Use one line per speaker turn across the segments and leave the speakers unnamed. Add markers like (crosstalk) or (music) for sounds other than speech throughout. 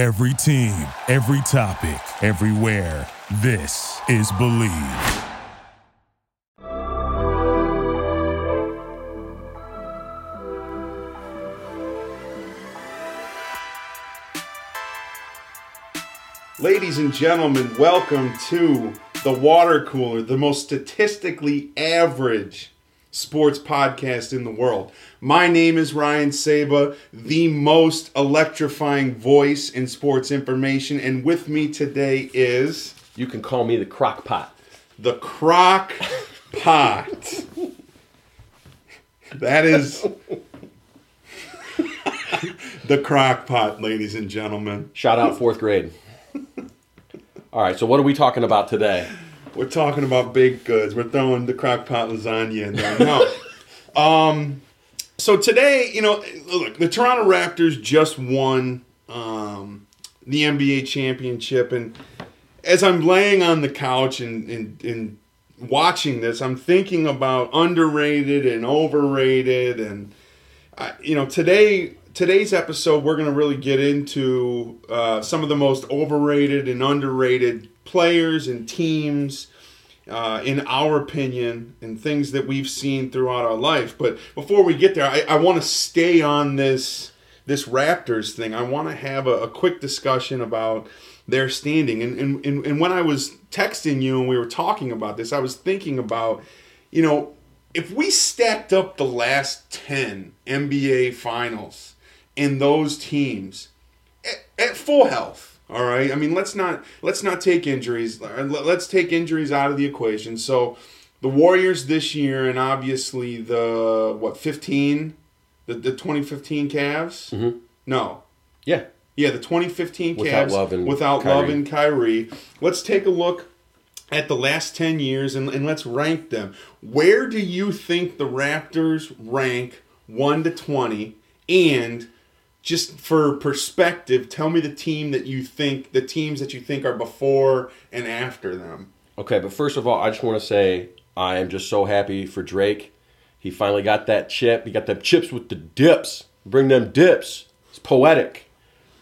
Every team, every topic, everywhere. This is Believe.
Ladies and gentlemen, welcome to the Water Cooler, the most statistically average sports podcast in the world. My name is Ryan Saba, the most electrifying voice in sports information, and with me today is
You can call me the crock pot.
the Crock Pot. That is the Crock Pot, ladies and gentlemen.
Shout out fourth grade. All right, so what are we talking about today?
We're talking about baked goods. We're throwing the crock pot lasagna in there. No. (laughs) um, so today, you know, look, the Toronto Raptors just won um, the NBA championship. And as I'm laying on the couch and, and, and watching this, I'm thinking about underrated and overrated. And, I, you know, today today's episode, we're going to really get into uh, some of the most overrated and underrated players and teams, uh, in our opinion, and things that we've seen throughout our life. But before we get there, I, I want to stay on this this Raptors thing. I want to have a, a quick discussion about their standing. And, and, and, and when I was texting you and we were talking about this, I was thinking about, you know, if we stacked up the last 10 NBA finals in those teams at, at full health, all right? I mean, let's not let's not take injuries. Let's take injuries out of the equation. So, the Warriors this year and obviously the what 15 the, the 2015 Cavs?
Mm-hmm.
No.
Yeah.
Yeah, the 2015
Without
Cavs
Love and
without
Kyrie.
Love and Kyrie. Let's take a look at the last 10 years and, and let's rank them. Where do you think the Raptors rank 1 to 20? And just for perspective, tell me the team that you think, the teams that you think are before and after them.
Okay, but first of all, I just want to say I am just so happy for Drake. He finally got that chip. He got them chips with the dips. Bring them dips. It's poetic.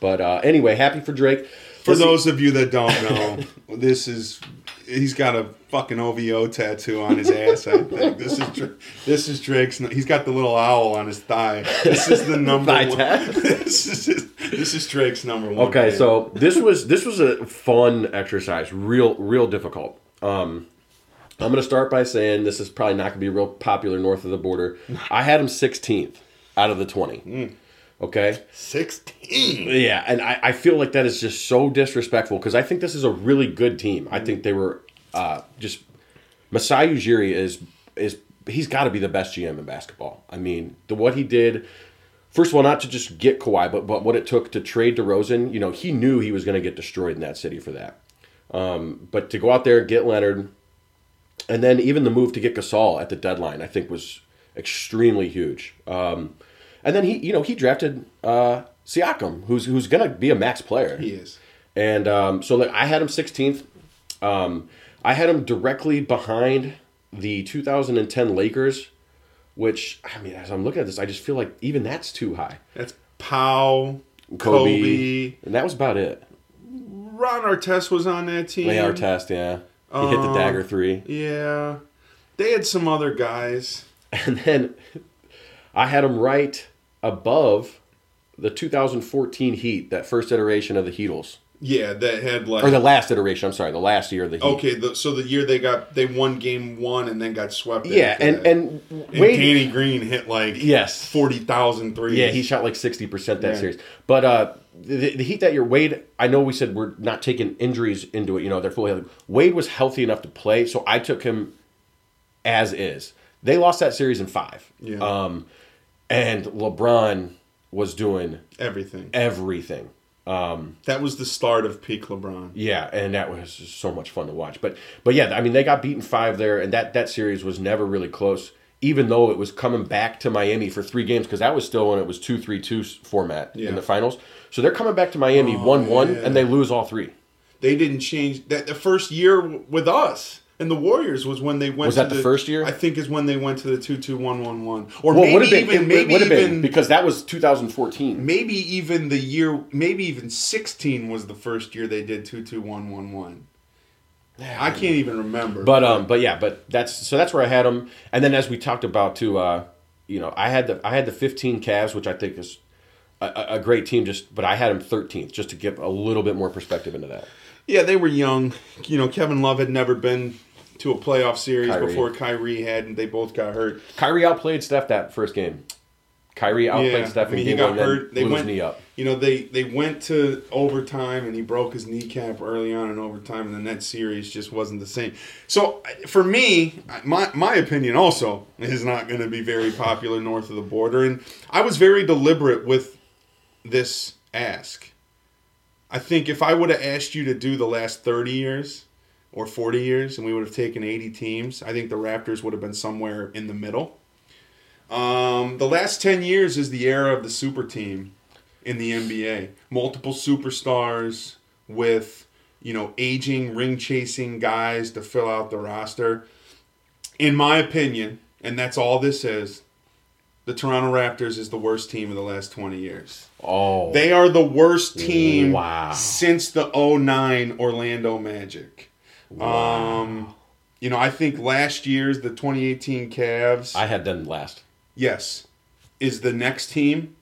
But uh, anyway, happy for Drake.
For those of you that don't know, (laughs) this is he's got a fucking OVO tattoo on his ass. I think this is Dra- this is Drake's. He's got the little owl on his thigh. This is the number
Thigh
one. (laughs) this is this is Drake's number one.
Okay,
fan.
so this was this was a fun exercise, real real difficult. Um, I'm gonna start by saying this is probably not gonna be real popular north of the border. (laughs) I had him 16th out of the 20. Okay,
sixteen.
yeah, and I, I feel like that is just so disrespectful because I think this is a really good team. I think they were uh, just Masai Ujiri is is he's got to be the best GM in basketball. I mean, the what he did. First of all, not to just get Kawhi, but but what it took to trade DeRozan. You know, he knew he was going to get destroyed in that city for that. Um, but to go out there and get Leonard, and then even the move to get Gasol at the deadline, I think was extremely huge. Um, and then he, you know, he drafted uh, Siakam, who's who's going to be a max player.
He is.
And um, so like, I had him 16th. Um, I had him directly behind the 2010 Lakers, which I mean, as I'm looking at this, I just feel like even that's too high.
That's Pau,
Kobe,
Kobe.
and that was about it.
Ron Artest was on that team.
Lay our test, yeah. He hit the
Um,
dagger three,
Yeah, they had some other guys. (laughs)
and then I had him right above the 2014 Heat, that first iteration of the Heatles,
Yeah, that had like
or the last iteration. I'm sorry, the last year of the Heat.
Okay, the, so the year they got they won game one and then got swept.
Yeah, and and
And
Wade,
Danny Green hit like
Yes.
40,000 threes.
Yeah, he shot like sixty percent that
Yeah.
series. But uh, the, the Heat that year, Wade. I know we said we're not taking injuries into it. You know, they're fully healthy. Wade was healthy enough to play, so I took him as is. They lost that series in five.
Yeah.
Um, and LeBron was doing
everything.
everything.
Um, That was the start of peak LeBron.
Yeah, and that was so much fun to watch. But but yeah, I mean they got beaten five there, and that that series was never really close. Even though it was coming back to Miami for three games, because that was still when it was two three two format
Yeah.
in the finals. So they're coming back to Miami one one,
yeah.
and they lose all three.
They didn't change that the first year with us. And the Warriors was when they went.
Was
to
that the first year?
I think is when they went to the two two one one one, or
Well,
maybe
been.
even
it
maybe even
been because that was 2014.
maybe even the year, maybe even sixteen was the first year they did two two one one one. I can't even remember.
But um, but yeah, but that's so that's where I had them. And then as we talked about too, uh, you know, I had the I had the 15 Cavs, which I think is a, a a great team. Just but I had them 13th, just to give a little bit more perspective into that.
yeah, they were young. You know, Kevin Love had never been to a playoff series
Kyrie.
before Kyrie had, and they both got hurt.
Kyrie outplayed Steph that first game. Kyrie outplayed
Yeah,
Steph
I
in
mean, he
game
got
one,
hurt. They went
his knee up.
You know, they they went to overtime and he broke his kneecap early on in overtime, and the that series just wasn't the same. So for me, my my opinion also is not going to be very popular north of the border, and I was very deliberate with this ask. I think if I would have asked you to do the last thirty years or forty years, and we would have taken eighty teams, I think the Raptors would have been somewhere in the middle. Um, the last 10 years is the era of the super team in the NBA. Multiple superstars with, you know, aging, ring chasing guys to fill out the roster. In my opinion, and that's all this is, the Toronto Raptors is the worst team of the last 20 years.
Oh,
They are the worst team
Wow.
since the 09 Orlando Magic. Um, you know, I think last year's the 2018 Cavs
I had them last.
yes, is the next team.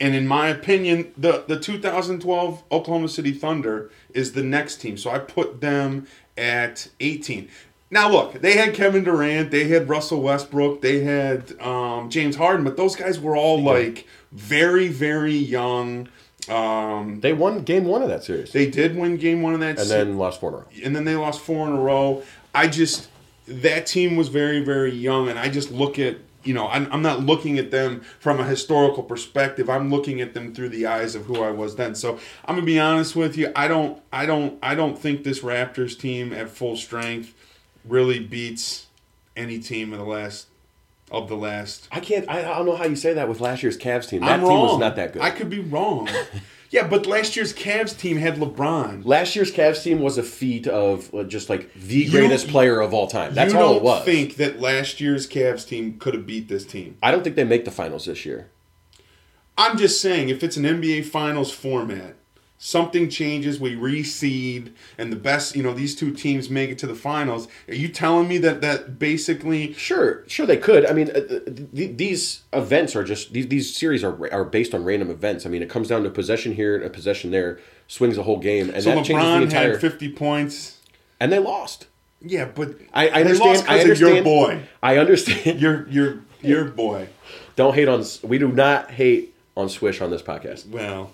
And in my opinion, the, the 2012 Oklahoma City Thunder is the next team. So I put them at 18. Now, look, they had Kevin Durant, they had Russell Westbrook, they had um, James Harden, but those guys were all like very, very young. Um,
They won game one of that series,
they did win game one of that
and
se-
then lost four in a row.
and then they lost four in a row. I just that team was very very young, and I just look at you know I'm, I'm not looking at them from a historical perspective. I'm looking at them through the eyes of who I was then. So I'm gonna be honest with you. I don't I don't I don't think this Raptors team at full strength really beats any team in the last of the last
I can't. I, I don't know how you say that with last year's Cavs team. That
I'm
team
wrong.
was not that good.
I could be wrong. (laughs) yeah, but last year's Cavs team had LeBron.
Last year's Cavs team was a feat of uh, just like the
You-
greatest player of all time. That's all it was.
think that last year's Cavs team could have beat this team?
I don't think they make the finals this year.
I'm just saying, if it's an NBA Finals format, something changes, we reseed, and the best, you know, these two teams make it to the finals. Are you telling me that that basically?
Sure, sure they could. I mean, uh, uh, th- these events are just these, these series are are based on random events. I mean, it comes down to possession here and a possession there, swings the whole game, and
So
that changes the
LeBron
entire.
had 50 points.
and they lost.
Yeah, but
I, I understand. I understand.
your boy,
I understand.
your your (laughs) your boy.
Don't hate on. We do not hate on Swish on this podcast.
Well,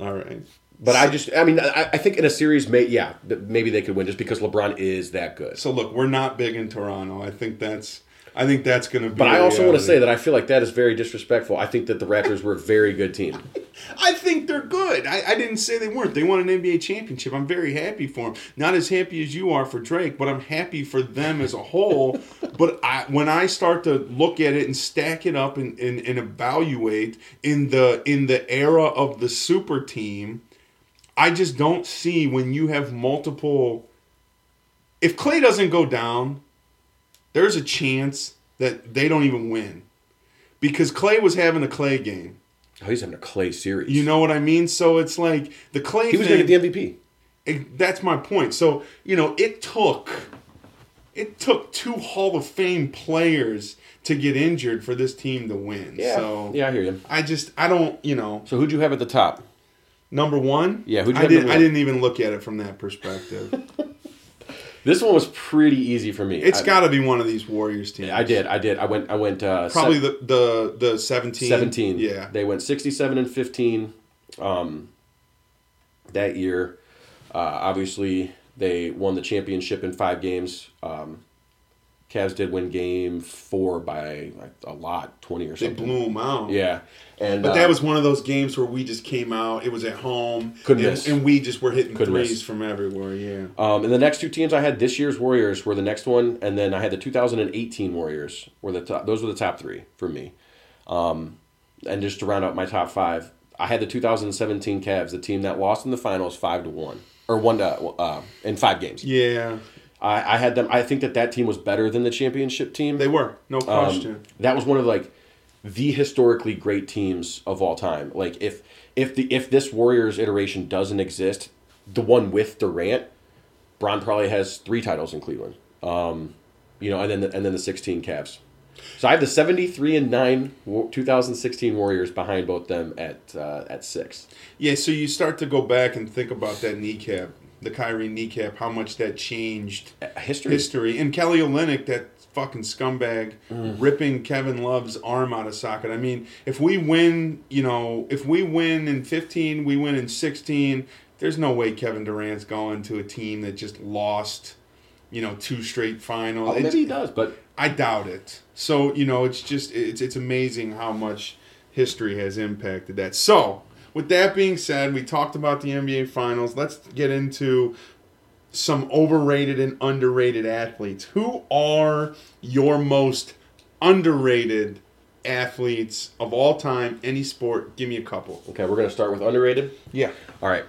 all right.
But I just, I mean, I, I think in a series, may yeah, maybe they could win just because LeBron is that good.
So look, we're not big in Toronto. I think that's I think that's going to be.
But I also want to say that I feel like that is very disrespectful. I think that the Raptors were a very good team. (laughs)
I think they're good. I, I didn't say they weren't. They won an NBA championship. I'm very happy for them. Not as happy as you are for Drake, but I'm happy for them as a whole. (laughs) but I, when I start to look at it and stack it up and, and, and evaluate in the in the era of the super team, I just don't see when you have multiple. If Klay doesn't go down, there's a chance that they don't even win. Because Klay was having a Klay game.
Oh, he's having a Klay series.
You know what I mean? So it's like the Klay
he was going to get the MVP.
it- that's my point. So you know, it took it took two Hall of Fame players to get injured for this team to win.
Yeah,
So
yeah, I hear you.
I just I don't you know
So who'd you have at the top?
Number one.
Yeah, who'd
I didn't. I didn't even look at it from that perspective. (laughs)
This one was pretty easy for me.
It's got to be one of these Warriors teams.
I did. I did. I went. I went. Uh,
Probably
se-
the the the seventeen.
17.
Yeah.
They went 67 and 15 um, that year. Uh, obviously, they won the championship in five games. Um, Cavs did win game four by like, a lot, 20 or something.
They blew them out.
Yeah. And
But
uh,
that was one of those games where we just came out. It was at home,
Couldn't
and,
miss.
and we just were hitting
Couldn't
threes
miss.
from everywhere. Yeah.
Um, and the next two teams I had this year's Warriors were the next one, and then I had the 2018 Warriors were the top. Those were the top three for me. Um, and just to round out my top five, I had the 2017 Cavs, the team that lost in the finals five to one or one to uh, in five games.
Yeah.
I, I had them. I think that that team was better than the championship team.
They were, no
Um,
question.
that was one of like the historically great teams of all time. Like if if the if this Warriors iteration doesn't exist, the one with Durant, Bron probably has three titles in Cleveland. Um, you know, and then the, and then the sixteen Cavs. So I have the seventy three and nine 2016 Warriors behind both them at uh, at six.
yeah, so you start to go back and think about that kneecap, the Kyrie kneecap, how much that changed
Uh, History.
history. And Kelly Olynyk, that fucking scumbag,
Mm.
ripping Kevin Love's arm out of socket. I mean, if we win, you know, if we win in 15, we win in 16, there's no way Kevin Durant's going to a team that just lost, you know, two straight finals.
Oh,
It's-
maybe he does, but
I doubt it. So you know, it's just it's it's amazing how much history has impacted that. So with that being said, we talked about the NBA Finals. Let's get into some overrated and underrated athletes. Who are your most underrated athletes of all time, any sport? Give me a couple.
okay, we're gonna start with underrated.
Yeah.
All right.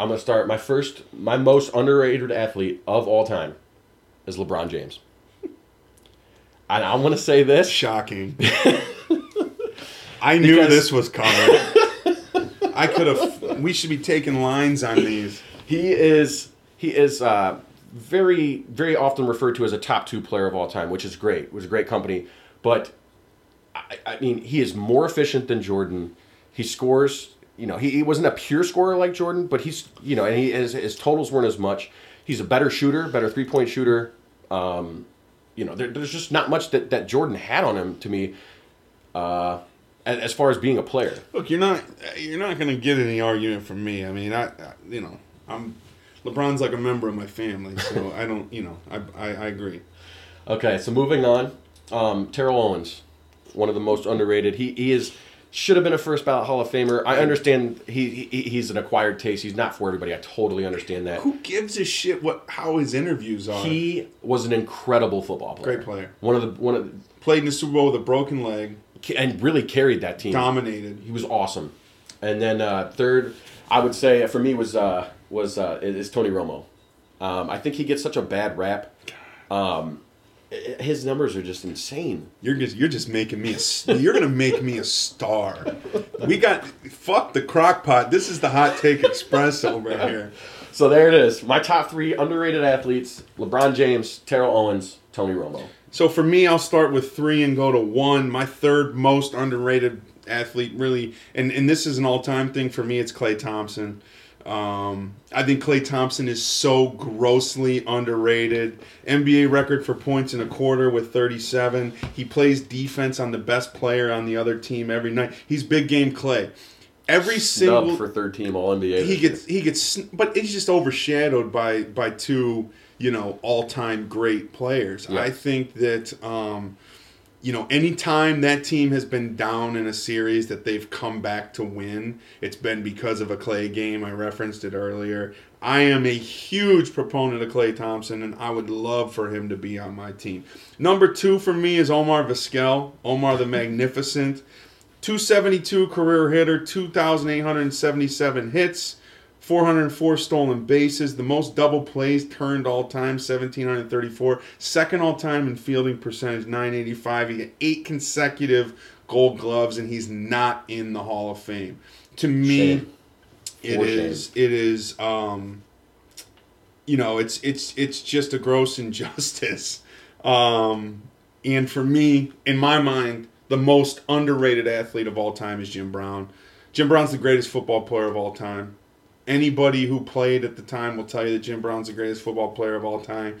I'm going to start. My first, my most underrated athlete of all time is LeBron James. (laughs) and I'm going to say this.
Shocking. (laughs) I knew
Because-
this was coming. I could have. We should be taking lines on these.
He is he is uh, very very often referred to as a top two player of all time, which is great. Which is a great company, but I, I mean he is more efficient than Jordan. He scores. You know, he, he wasn't a pure scorer like Jordan, but he's you know, and he his, his totals weren't as much. He's a better shooter, better three point shooter. Um, you know, there, there's just not much that, that Jordan had on him to me, uh, as, far as being a player.
Look, you're not you're not going to get any argument from me. I mean, I, I you know I'm LeBron's like a member of my family, so (laughs) I don't you know I I, I agree.
Okay, so moving on, um, Terrell Owens, one of the most underrated. He he is should have been a first ballot Hall of Famer. I understand he, he he's an acquired taste. He's not for everybody. I totally understand that.
Who gives a shit what how his interviews are?
He was an incredible football player.
Great player.
One of the one of the,
played in the Super Bowl with a broken leg,
and really carried that team.
dominated.
He was awesome. And then uh, third, I would say for me was uh, was uh, is Tony Romo. Um, I think he gets such a bad rap. Um, his numbers are just insane.
You're just you're just making me a you're gonna make me a star. We got fuck the crock pot. This is the hot take express over here.
So there it is. My top three underrated athletes: LeBron James, Terrell Owens, Tony Romo.
So for me, I'll start with three and go to one. My third most underrated athlete, really, and and this is an all time thing for me. It's Klay Thompson. Um, I think Klay Thompson is so grossly underrated. NBA record for points in a quarter with 37. He plays defense on the best player on the other team every night. He's big game Klay. Every single
for third team All NBA.
he gets he gets but he's just overshadowed by by two you know all-time great players.
Yeah.
i think that um you know anytime that team has been down in a series that they've come back to win it's been because of a Klay game. I referenced it earlier. I am a huge proponent of Klay Thompson and i would love for him to be on my team. Number two for me is omar vizquel omar the magnificent 272 career hitter, 2,877 hits, 404 stolen bases, the most double plays turned all time, 1,734. Second all time in fielding percentage, 985. He got eight consecutive gold gloves, and he's not in the Hall of Fame. To me,
Shame.
it
For
is. It is. Um, you know, it's it's it's just a gross (laughs) injustice. Um, and for me, in my mind, the most underrated athlete of all time is Jim Brown. Jim Brown's the greatest football player of all time. Anybody who played at the time will tell you that Jim Brown's the greatest football player of all time.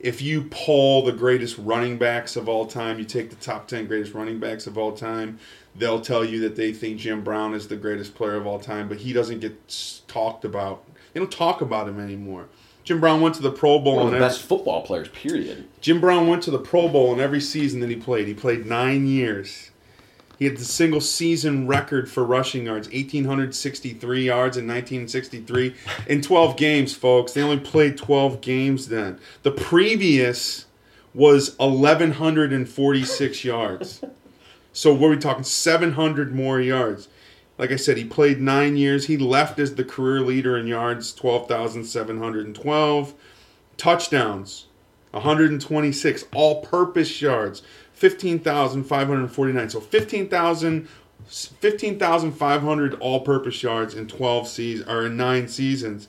If you poll the greatest running backs of all time, you take the top 10 greatest running backs of all time, they'll tell you that they think Jim Brown is the greatest player of all time, but he doesn't get talked about. They don't talk about him anymore. Jim Brown went to the Pro Bowl
one of the
every-
best football players. Period.
Jim Brown went to the Pro Bowl in every season that he played. He played nine years. He had the single season record for rushing yards, 1,863 yards in 1963 in 12 games, folks. They only played 12 games then. The previous was 1,146 yards. So what are we talking? 700 more yards. Like I said, he played nine years. He left as the career leader in yards, 12,712. touchdowns, 126 all-purpose yards, 15,549. So 15,000 15,500 all-purpose yards in 12 seasons or in 9 seasons.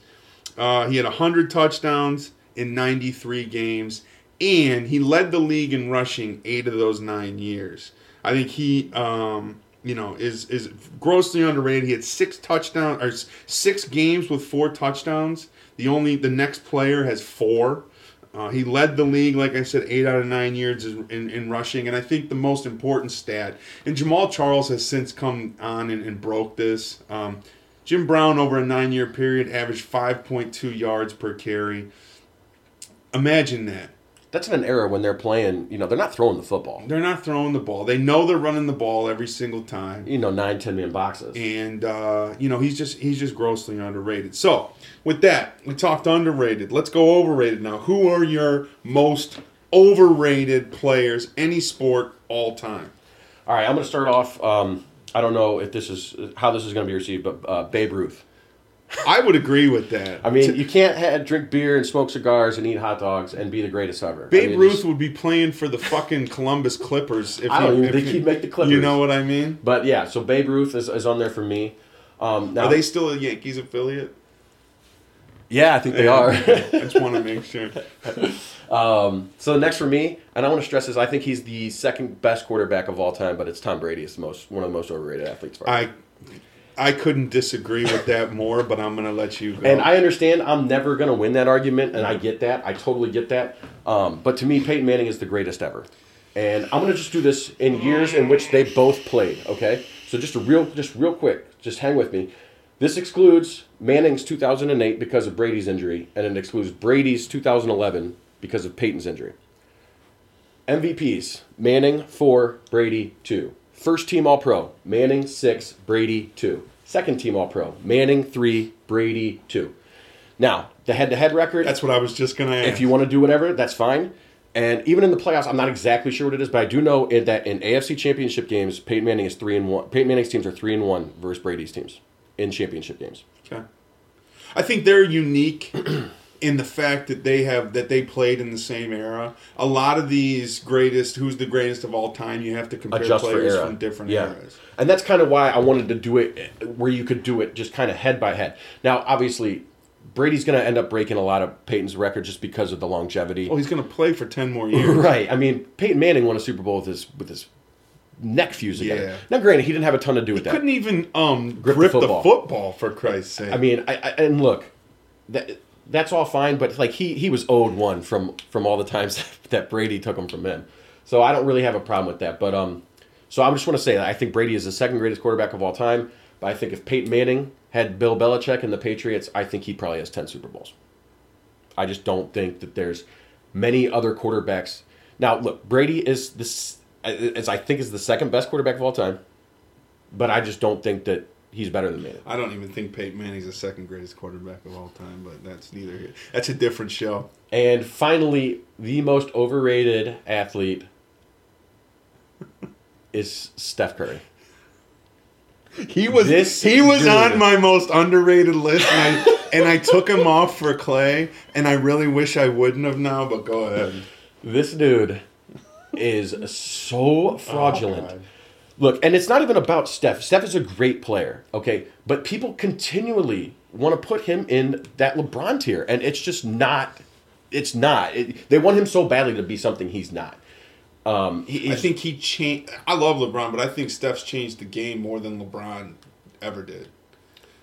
Uh, he had 100 touchdowns in 93 games and he led the league in rushing 8 of those 9 years. I think he um, you know is is grossly underrated. He had 6 touchdowns or 6 games with 4 touchdowns. The only the next player has 4. Uh, he led the league, like I said, eight out of nine years in, in, in, rushing. And I think the most important stat, and Jamaal Charles has since come on and, and broke this. Um, Jim Brown, over a nine year period, averaged 5.2 yards per carry. Imagine that.
That's in an era when they're playing, you know, they're not throwing the football.
They're not throwing the ball. They know they're running the ball every single time.
You know, nine, ten man boxes.
And uh, you know, he's just he's just grossly underrated. So with that, we talked underrated. Let's go overrated now. Who are your most overrated players, any sport, all time?
All right, I'm going to start off. Um, I don't know if this is how this is going to be received, but uh, Babe Ruth.
I would agree with that.
I mean, you can't have, drink beer and smoke cigars and eat hot dogs and be the greatest ever.
Babe
I mean,
Ruth would be playing for the fucking Columbus Clippers. If
I don't
he,
even think
he,
he'd make the Clippers.
You know what I mean?
But yeah, so Babe Ruth is, is on there for me. Um, now,
Are they still a Yankees affiliate?
Yeah, I think they are. (laughs)
I just want to make sure. (laughs)
um, so next for me, and I want to stress this: I think he's the second best quarterback of all time, but it's Tom Brady. It's the most one of the most overrated athletes.
I I couldn't disagree with that more, but I'm going to let you go.
And I understand I'm never going to win that argument, and I get that. I totally get that. Um, but to me, Peyton Manning is the greatest ever. And I'm going to just do this in years in which they both played. Okay, so just a real, just real quick, just hang with me. This excludes Manning's 2008 because of Brady's injury, and it excludes Brady's 2011 because of Peyton's injury. MVPs: Manning four, Brady two. First team All Pro, Manning six, Brady two. Second team All Pro, Manning three, Brady two. Now, the head to head record.
That's what I was just going to ask.
If you want to do whatever, that's fine. And even in the playoffs, I'm not exactly sure what it is, but I do know it, that in AFC Championship games, Peyton Manning is three and one. Peyton Manning's teams are three and one versus Brady's teams in championship games.
Okay. I think they're unique in the fact that they have that they played in the same era. A lot of these greatest, who's the greatest of all time, you have to compare
Adjust
players from different
yeah.
eras.
And that's kind of why I wanted to do it where you could do it just kind of head by head. Now, obviously, Brady's going to end up breaking a lot of Peyton's record just because of the longevity.
Oh, he's going to play for ten more years. (laughs)
Right. I mean, Peyton Manning won a Super Bowl with his with his neck fuse together.
Yeah.
Now, granted, he didn't have a ton to do with that.
Couldn't even um,
Grip
grip,
the
the,
football.
football. for Christ's sake.
I mean, I, I and look, that that's all fine, but like he he was owed one from from all the times (laughs) that Brady took him from him. So I don't really have a problem with that. But um, so I just want to say that I think Brady is the second greatest quarterback of all time. But I think if Peyton Manning had Bill Belichick and the Patriots, I think he probably has ten Super Bowls. I just don't think that there's many other quarterbacks. Now, look, Brady is this as I think is the second best quarterback of all time, but I just don't think that he's better than Manning.
I don't even think Peyton Manning's the second greatest quarterback of all time, but that's neither here. That's a different show.
And finally, the most overrated athlete (laughs) is Steph Curry.
He was
This
he was
dude.
on my most underrated list, and I, (laughs) and I took him off for Klay, and I really wish I wouldn't have now. But go ahead.
This dude is so oh, fraudulent.
God.
Look, and it's not even about Steph. Steph is a great player, okay? But people continually want to put him in that LeBron tier, and it's just not. It's not. It, they want him so badly to be something he's not. Um, he,
I think he changed. I love LeBron, but I think Steph's changed the game more than LeBron ever did.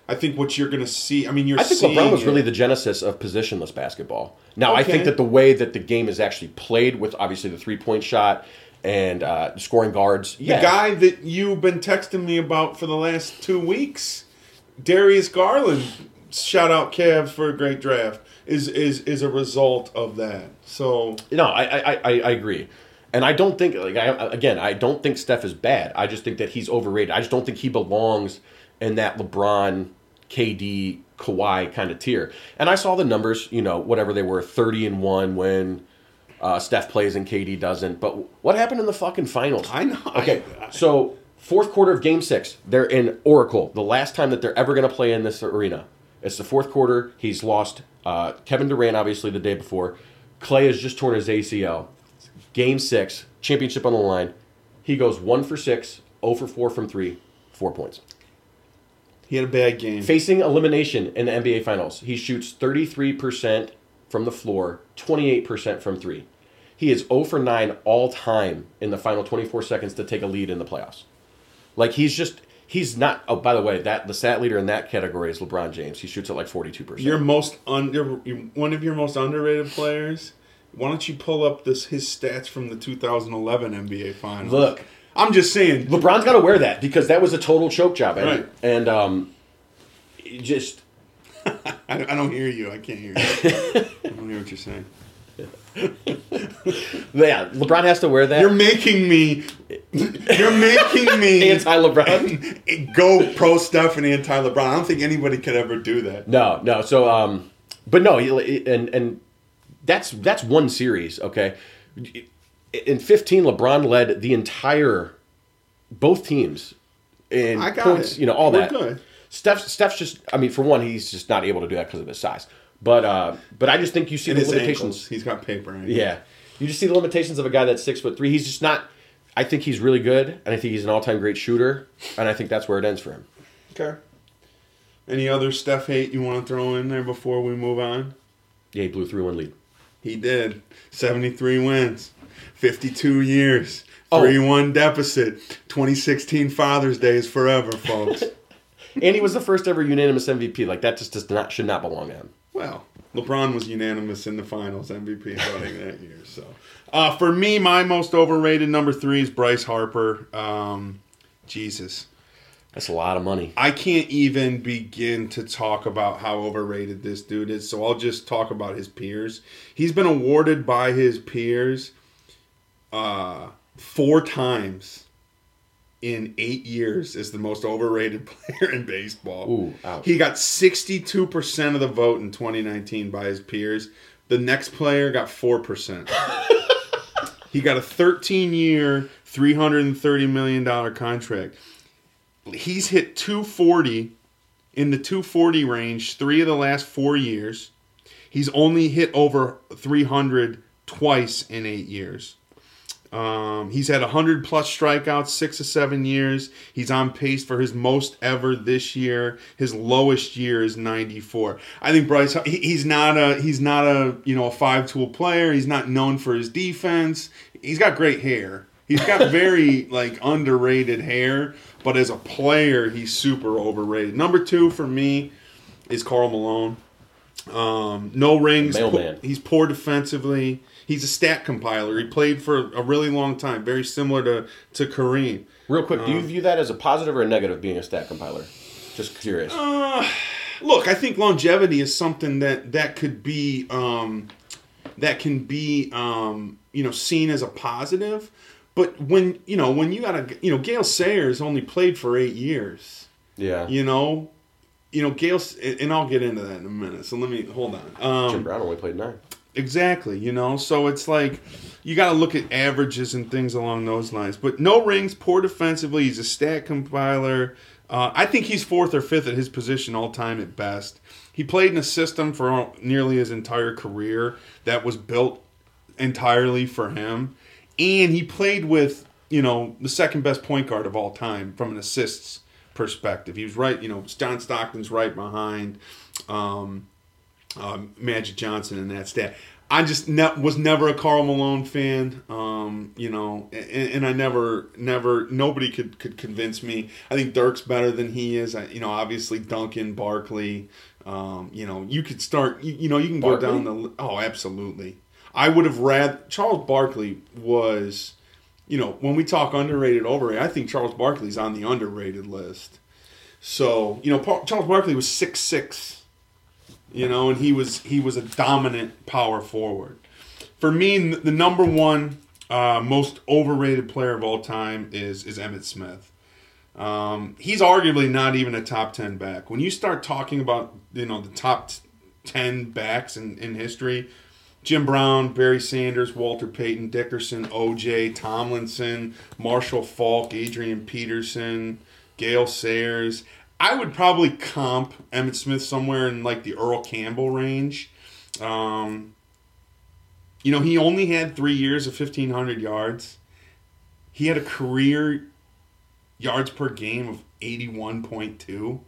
I think what you're going to see. I mean, you're.
I think
seeing
LeBron was
it.
really the genesis of positionless basketball. Now, I think that the way that the game is actually played, with obviously the three point shot and uh, scoring guards,
the guy that you've been texting me about for the last two weeks, Darius Garland. Shout out Cavs for a great draft. Is is is a result of that. So
No, I, I, I, I agree, and I don't think like I, again, I don't think Steph is bad. I just think that he's overrated. I just don't think he belongs in that LeBron, KD, Kawhi kind of tier. And I saw the numbers, you know, whatever they were, thirty and one when uh, Steph plays and KD doesn't. But what happened in the fucking finals?
I know.
Okay, so fourth quarter of Game Six, they're in Oracle. The last time that they're ever going to play in this arena, It's the fourth quarter. He's lost uh, Kevin Durant, obviously, the day before. Klay has just torn his ACL. Game six, championship on the line. He goes one for six, 0 for four from three, four points.
He had a bad game.
Facing elimination in the NBA Finals, he shoots 33% from the floor, 28% from three. He is 0 for 9 all time in the final 24 seconds to take a lead in the playoffs. Like he's just he's not. Oh, by the way, that the stat leader in that category is LeBron James. He shoots at like 42%.
Your most under one of your most underrated players. Why don't you pull up this his stats from the 2011 NBA Finals?
Look.
I'm just saying.
LeBron's got to wear that because that was a total choke job,
Right.
And um, just (laughs)
I, I don't hear you. I can't hear you. (laughs) I don't hear what you're saying.
yeah, LeBron has to wear that.
You're making me. You're making me (laughs)
anti LeBron.
go pro Steph and anti LeBron. I don't think anybody could ever do that.
No, no. So, um, but no, and and that's that's one series. Okay, in 15, LeBron led the entire both teams in
I got
points.
it.
You know all
We're
that.
good.
Steph, Steph's just. I mean, for one, he's just not able to do that because of his size. But uh, but I just think you see
In
the limitations.
ankles, he's got paper. In
Yeah, you just see the limitations of a guy that's six foot three. He's just not. I think he's really good, and I think he's an all-time great shooter, and I think that's where it ends for him.
Okay. Any other Steph hate you want to throw in there before we move on?
Yeah, he blew three one lead.
He did. 73 wins, 52 years,
Oh.
3 1 deficit. 2016 Father's Day is forever, folks. (laughs)
And he was the first ever unanimous MVP. Like that just does not should not belong to him.
well, LeBron was unanimous in the finals MVP voting that year. So, uh, for me, my most overrated number three is Bryce Harper. Um, Jesus.
That's a lot of money.
I can't even begin to talk about how overrated this dude is, so I'll just talk about his peers. He's been awarded by his peers uh, four times in eight years as the most overrated (laughs) player in baseball.
Ooh.
He got 62% of the vote in 2019 by his peers. The next player got 4%. (laughs) he got a 13 year, $330 million contract. He's hit 240 in the 240 range three of the last four years. He's only hit over 300 twice in eight years. Um, he's had 100 plus strikeouts six or seven years. He's on pace for his most ever this year. His lowest year is 94. I think Bryce. He's not a. He's not a. You know, a five tool player. He's not known for his defense. He's got great hair. He's got very (laughs) like underrated hair. But as a player, he's super overrated. Number two for me is Karl Malone. Um, no rings.
Mailman.
He's poor defensively. He's a stat compiler. He played for a really long time, very similar to to Kareem.
Real quick, do you view that as a positive or a negative being a stat compiler? Just curious.
Look, I think longevity is something that that could be um, that can be um, you know seen as a positive. But when you know when you got a you know Gale Sayers only played for eight years.
yeah.
You know, you know Gale, and I'll get into that in a minute. So let me hold on. Um,
Jim Brown only played nine.
Exactly, you know. So it's like you got to look at averages and things along those lines. But no rings, poor defensively. He's a stat compiler. Uh, I think he's fourth or fifth at his position all time at best. He played in a system for nearly his entire career that was built entirely for him, and he played with you know the second best point guard of all time from an assists perspective. He was right, you know, John Stockton's right behind. Um, um, Magic Johnson in that stat. I just ne- was never a Karl Malone fan, um, you know, and, and I never, never, nobody could could convince me. I think Dirk's better than he is. I, you know, obviously Duncan, Barkley. Um, you know, you could start. You, you know, you can go down the. Oh, absolutely. I would have rather Charles Barkley was. You know, when we talk underrated, overrated, I think Charles Barkley's on the underrated list. So, you know, Charles Barkley was six six you know, and he was he was a dominant power forward. For me, the number one uh, most overrated player of all time is is Emmitt Smith. Um, he's arguably not even a top ten back. When you start talking about you know the top ten backs in, in history, Jim Brown, Barry Sanders, Walter Payton, Dickerson, O.J. Tomlinson, Marshall Faulk, Adrian Peterson, Gale Sayers. I would probably comp Emmitt Smith somewhere in like the Earl Campbell range. Um, you know, he only had three years of 1,500 yards. He had a career yards per game of 81.2.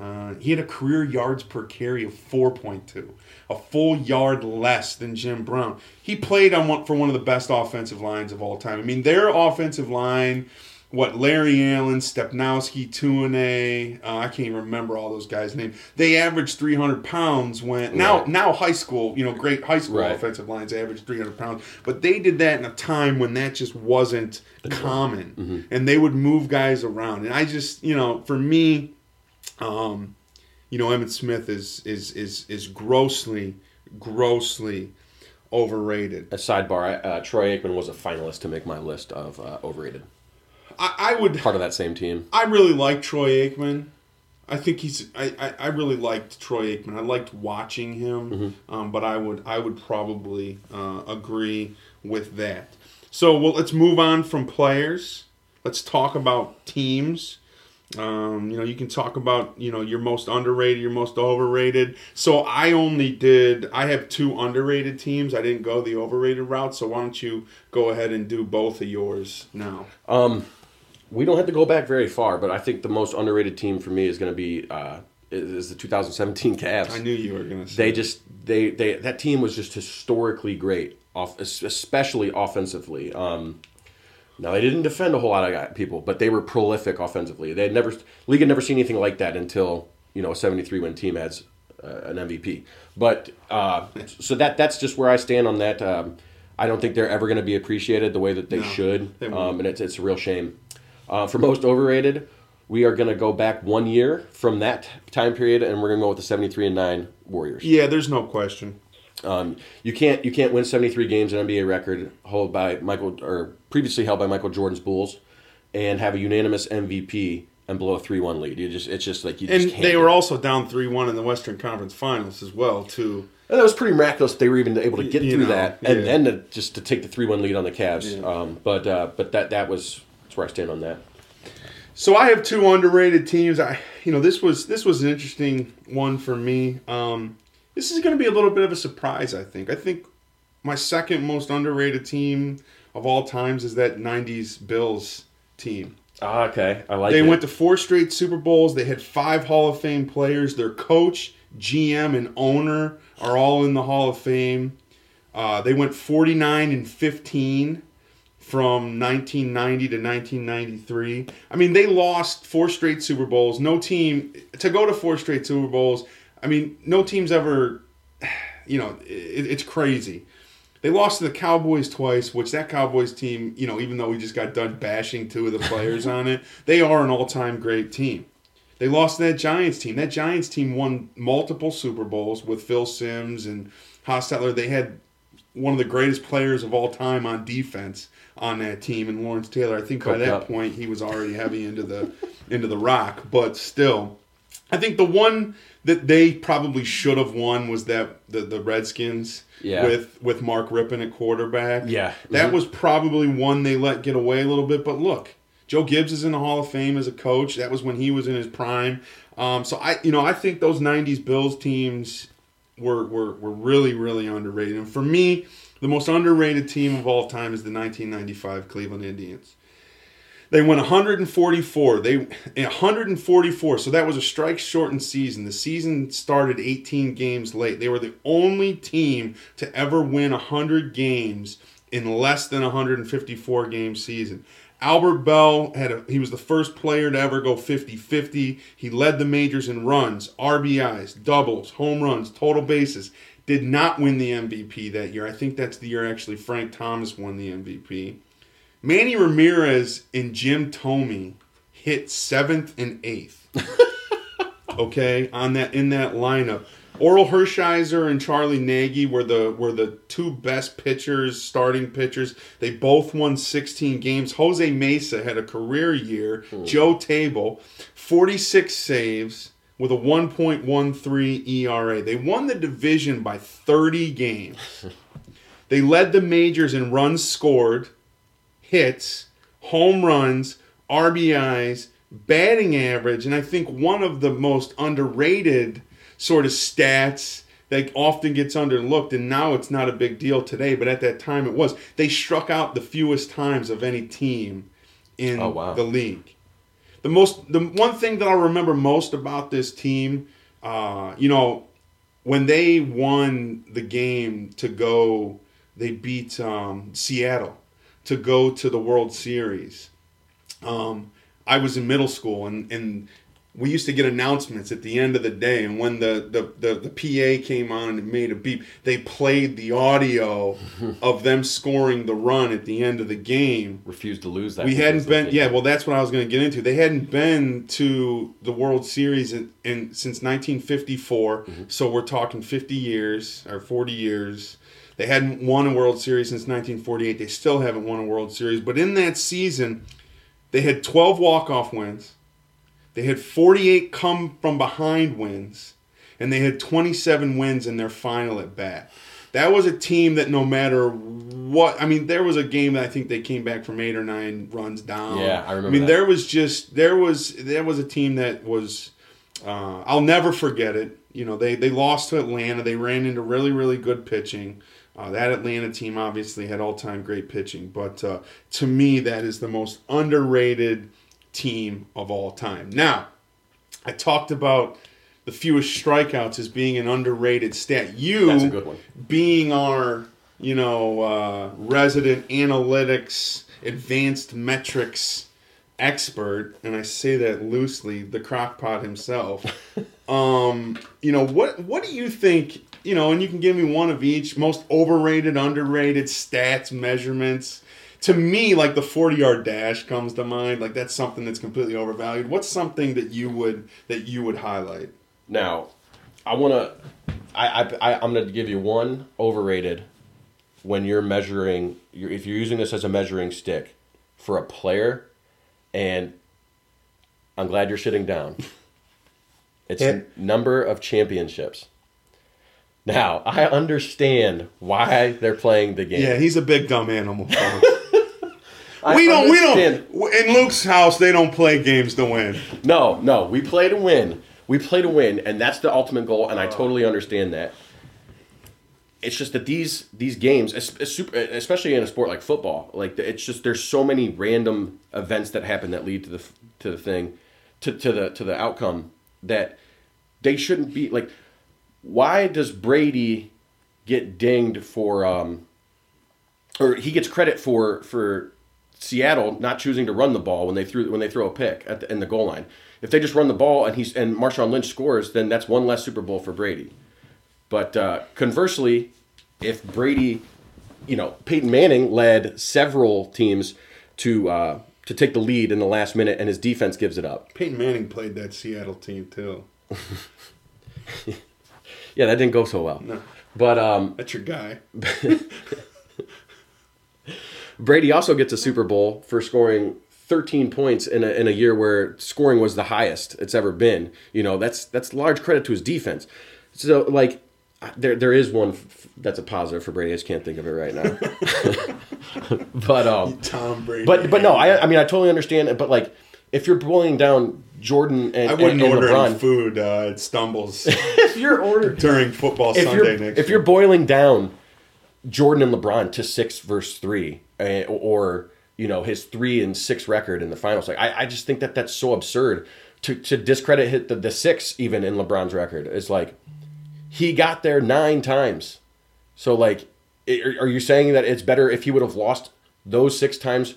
Uh, he had a career yards per carry of 4.2, a full yard less than Jim Brown. He played on one, for one of the best offensive lines of all time. I mean, their offensive line, what Larry Allen, Stepnoski, Tuinei, uh, I can't even remember all those guys' names. They averaged 300 pounds when now
Right.
now high school, you know, great high school
Right.
offensive lines average 300 pounds, but they did that in a time when that just wasn't common,
Mm-hmm.
and they would move guys around. And I just, you know, for me, um, you know, Emmitt Smith is is is is grossly, grossly overrated.
A sidebar: uh, Troy Aikman was a finalist to make my list of uh, overrated.
I, I would,
Part of that same team.
I really like Troy Aikman. I think he's. I, I, I really liked Troy Aikman. I liked watching him, um, but I would I would probably uh, agree with that. So well, let's move on from players. Let's talk about teams. Um, you know, you can talk about you know your most underrated, your most overrated. So I only did. I have two underrated teams. I didn't go the overrated route. So why don't you go ahead and do both of yours now?
We don't have to go back very far, but I think the most underrated team for me is going to be uh, is the 2017 Cavs.
I knew you were gonna say.
they just they they that team was just historically great, off especially offensively. Um, now they didn't defend a whole lot of people, but they were prolific offensively. They had never league had never seen anything like that until you know a 73 win team has uh, an MVP. But uh, so that that's just where I stand on that. Um, I don't think they're ever going to be appreciated the way that they
No,
should,
they
um, and it's it's a real shame. Uh, for most overrated, we are going to go back one year from that time period, and we're going to go with the 73 and nine Warriors.
Yeah, there's no question.
Um, you can't you can't win 73 games an NBA record held by Michael or previously held by Michael Jordan's Bulls and have a unanimous MVP and blow a 3-1 lead. You just it's just like you
And
just can't.
they were also down three one in the Western Conference Finals as well, too.
and that was pretty miraculous. They were even able to get
You
through
know,
that and
yeah.
then to, just to take the 3-1 lead on the Cavs.
Yeah.
Um, but uh, but that that was that's where I stand on that.
So I have two underrated teams. I you know this was this was an interesting one for me. Um, this is going to be a little bit of a surprise. I think. I think my second most underrated team of all times is that '90s Bills team.
Ah, okay, I like it.
They
it.
went to four straight Super Bowls. They had five Hall of Fame players. Their coach, GM, and owner are all in the Hall of Fame. Uh, they went 49 and 15 from 1990 to 1993. I mean, they lost four straight Super Bowls. No team to go to four straight Super Bowls. I mean, no team's ever. You know, it, it's crazy. They lost to the Cowboys twice, which that Cowboys team, you know, even though we just got done bashing two of the players on it, they are an all-time great team. They lost to that Giants team. That Giants team won multiple Super Bowls with Phil Simms and Hostetler. They had one of the greatest players of all time on defense on that team, and Lawrence Taylor. I think by that
up.
point he was already heavy into the (laughs) into the rock, but still, I think the one that they probably should have won was that the, the Redskins
Yeah.
with with Mark Rypien at quarterback.
Yeah.
that was probably one they let get away a little bit. But look, Joe Gibbs is in the Hall of Fame as a coach. That was when he was in his prime. Um, so I, you know, I think those '90s Bills teams were were were really really underrated. And for me, the most underrated team of all time is the 1995 Cleveland Indians. They went 144. They eh, 144. So that was a strike shortened season. The season started 18 games late. They were the only team to ever win 100 games in less than 154 game season. Albert Belle had a, he was the first player to ever go 50-50. He led the majors in runs, RBIs, doubles, home runs, total bases. Did not win the MVP that year. I think that's the year actually Frank Thomas won the MVP. Manny Ramirez and Jim Thome hit seventh and eighth. (laughs) okay, on that in that lineup. Orel Hershiser and Charlie Nagy were the were the two best pitchers, starting pitchers. They both won 16 games. Jose Mesa had a career year. Hmm. Joe Table, 46 saves with a 1.13 ERA. They won the division by 30 games. (laughs) They led the majors in runs scored, hits, home runs, RBIs, batting average, and I think one of the most underrated sort of stats that often gets underlooked, and now it's not a big deal today, but at that time it was. They struck out the fewest times of any team in
Oh, wow.
the league. The most, the one thing that I remember most about this team, uh, you know, when they won the game to go, they beat um, Seattle to go to the World Series. Um, I was in middle school, and, and we used to get announcements at the end of the day. And when the, the, the, the PA came on and made a beep, they played the audio (laughs) of them scoring the run at the end of the game.
Refused to lose that.
we hadn't been yeah well that's what i was going to get into. They hadn't been to the world series in, in since 1954 mm-hmm. so we're talking 50 years or 40 years. They hadn't won a world series since 1948 they still haven't won a world series but in that season they had 12 walk-off wins they had 48 come from behind wins and they had 27 wins in their final at bat that was a team that no matter what I mean, there was a game that I think they came back from eight or nine runs down.
Yeah, I remember
I mean,
that.
there was just there was there was a team that was uh, I'll never forget it. You know, they they lost to Atlanta. They ran into really really good pitching. Uh, that Atlanta team obviously had all time great pitching, but uh, to me, that is the most underrated team of all time. Now, I talked about the fewest strikeouts as being an underrated stat. You,
That's a good one.
being our, you know, uh, resident analytics, advanced metrics expert, and I say that loosely, the crockpot himself. (laughs) um, you know, what what do you think? You know, and you can give me one of each. Most overrated, underrated stats, measurements. To me, like the forty-yard dash comes to mind. Like that's something that's completely overvalued. What's something that you would that you would highlight?
Now, I want to. I, I, I I'm going to give you one overrated. When you're measuring, you're, if you're using this as a measuring stick for a player, and I'm glad you're sitting down. (laughs) It's
Yeah.
number of championships. Now I understand why they're playing the game.
Yeah, he's a big dumb animal.
I
we don't. We don't. In Luke's house, they don't play games to win.
No, no, we play to win. We play to win, and that's the ultimate goal. And I totally understand that. It's just that these these games, es- es- super- especially in a sport like football, like it's just there's so many random events that happen that lead to the to the thing, to, to the to the outcome that they shouldn't be like. Why does Brady get dinged for um, or he gets credit for for Seattle not choosing to run the ball when they threw when they throw a pick at the, in the goal line. If they just run the ball and he's and Marshawn Lynch scores, then that's one less Super Bowl for Brady. But uh, conversely, if Brady, you know, Peyton Manning led several teams to uh, to take the lead in the last minute, and his defense gives it up.
Peyton Manning played that Seattle team too. (laughs)
Yeah, that didn't go so well.
No.
But um,
That's your guy. (laughs)
Brady also gets a Super Bowl for scoring 13 points in a, in a year where scoring was the highest it's ever been. You know, that's that's large credit to his defense. So like there there is one f- that's a positive for Brady. I just can't think of it right now. (laughs) but um (laughs)
Tom Brady.
but but no, I I mean I totally understand it, but like if you're boiling down Jordan and,
I wouldn't
and, and
order
LeBron,
food uh, at Stumbles (laughs)
if you're ordering
during football
if
Sunday next
if
year.
you're boiling down Jordan and LeBron to six versus three, uh, or you know his three and six record in the finals, like I, I just think that that's so absurd to to discredit hit the, the six even in LeBron's record. It's like he got there nine times, so like are you saying that it's better if he would have lost those six times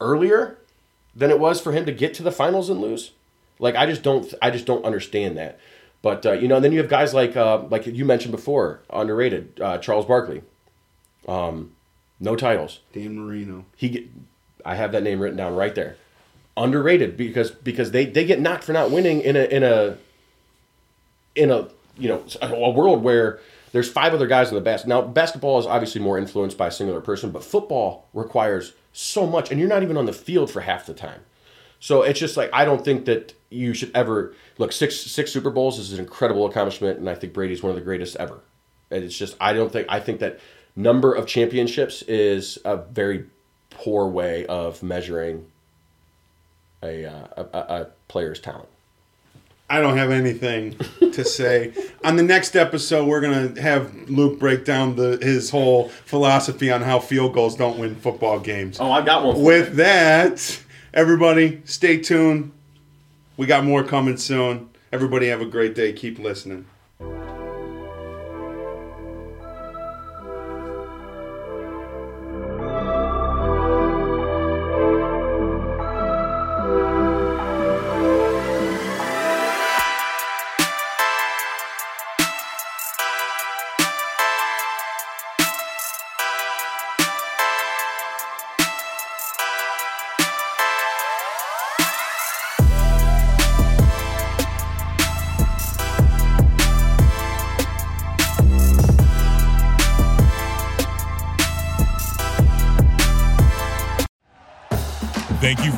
earlier than it was for him to get to the finals and lose? Like I just don't I just don't understand that. But uh, you know, and then you have guys like uh, like you mentioned before, underrated uh, Charles Barkley. Um, no titles.
Dan Marino.
He get, I have that name written down right there. Underrated because because they, they get knocked for not winning in a in a in a you know a world where there's five other guys in the basket. Now basketball is obviously more influenced by a singular person, but football requires so much, and you're not even on the field for half the time. So it's just like I don't think that you should ever look six six Super Bowls is an incredible accomplishment, and I think Brady's one of the greatest ever. And it's just I don't think I think that number of championships is a very poor way of measuring a, uh, a, a, a player's talent.
I don't have anything to say. On the next episode, we're gonna have Luke break down the his whole philosophy on how field goals don't win football games.
Oh, I got one.
With that, everybody, stay tuned. We got more coming soon. Everybody, have a great day. Keep listening.